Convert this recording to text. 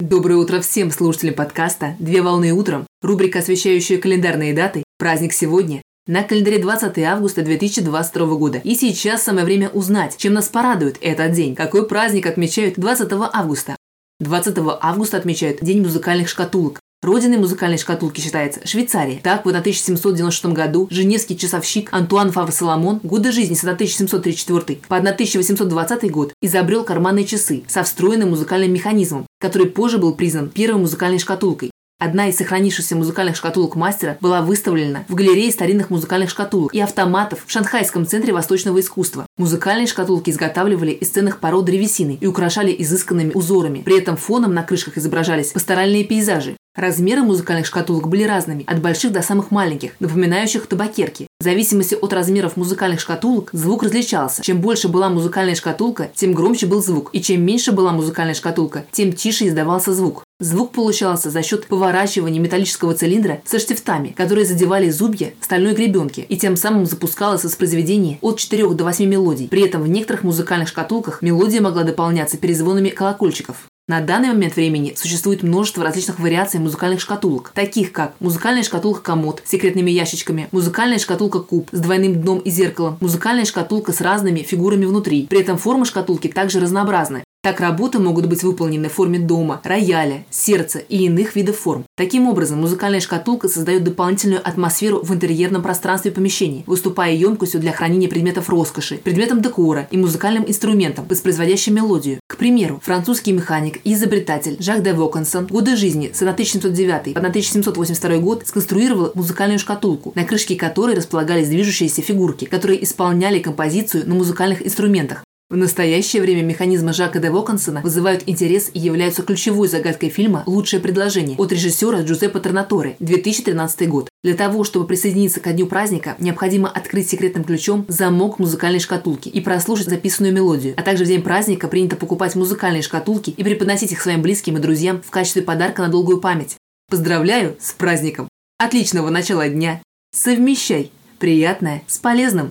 Доброе утро всем слушателям подкаста «Две волны утром», рубрика, освещающая календарные даты, праздник сегодня. На календаре 20 августа 2022 года. И сейчас самое время узнать, чем нас порадует этот день. Какой праздник отмечают 20 августа? 20 августа отмечают День музыкальных шкатулок. Родиной музыкальной шкатулки считается Швейцария. Так, в 1796 году женевский часовщик Антуан Фавр Соломон, годы жизни с 1734 по 1820 год, изобрел карманные часы со встроенным музыкальным механизмом, который позже был признан первой музыкальной шкатулкой. Одна из сохранившихся музыкальных шкатулок мастера была выставлена в галерее старинных музыкальных шкатулок и автоматов в Шанхайском центре восточного искусства. Музыкальные шкатулки изготавливали из ценных пород древесины и украшали изысканными узорами. При этом фоном на крышках изображались пасторальные пейзажи. Размеры музыкальных шкатулок были разными, от больших до самых маленьких, напоминающих табакерки. В зависимости от размеров музыкальных шкатулок звук различался. Чем больше была музыкальная шкатулка, тем громче был звук, и чем меньше была музыкальная шкатулка, тем тише издавался звук. Звук получался за счет поворачивания металлического цилиндра со штифтами, которые задевали зубья стальной гребенки, и тем самым запускалось воспроизведение от 4 до 8 мелодий. При этом в некоторых музыкальных шкатулках мелодия могла дополняться перезвонами колокольчиков. На данный момент времени существует множество различных вариаций музыкальных шкатулок, таких как музыкальная шкатулка комод с секретными ящичками, музыкальная шкатулка куб с двойным дном и зеркалом, музыкальная шкатулка с разными фигурами внутри. При этом формы шкатулки также разнообразны. Так работы могут быть выполнены в форме дома, рояля, сердца и иных видов форм. Таким образом, музыкальная шкатулка создает дополнительную атмосферу в интерьерном пространстве помещения, выступая емкостью для хранения предметов роскоши, предметом декора и музыкальным инструментом, воспроизводящим мелодию. К примеру, французский механик и изобретатель Жак де Вокансон годы жизни с 1709 по 1782 год сконструировал музыкальную шкатулку, на крышке которой располагались движущиеся фигурки, которые исполняли композицию на музыкальных инструментах. В настоящее время механизмы Жака де Вокансона вызывают интерес и являются ключевой загадкой фильма «Лучшее предложение» от режиссера Джузеппе Торнаторе, 2013 год. Для того, чтобы присоединиться ко дню праздника, необходимо открыть секретным ключом замок музыкальной шкатулки и прослушать записанную мелодию. А также в день праздника принято покупать музыкальные шкатулки и преподносить их своим близким и друзьям в качестве подарка на долгую память. Поздравляю с праздником! Отличного начала дня! Совмещай приятное с полезным!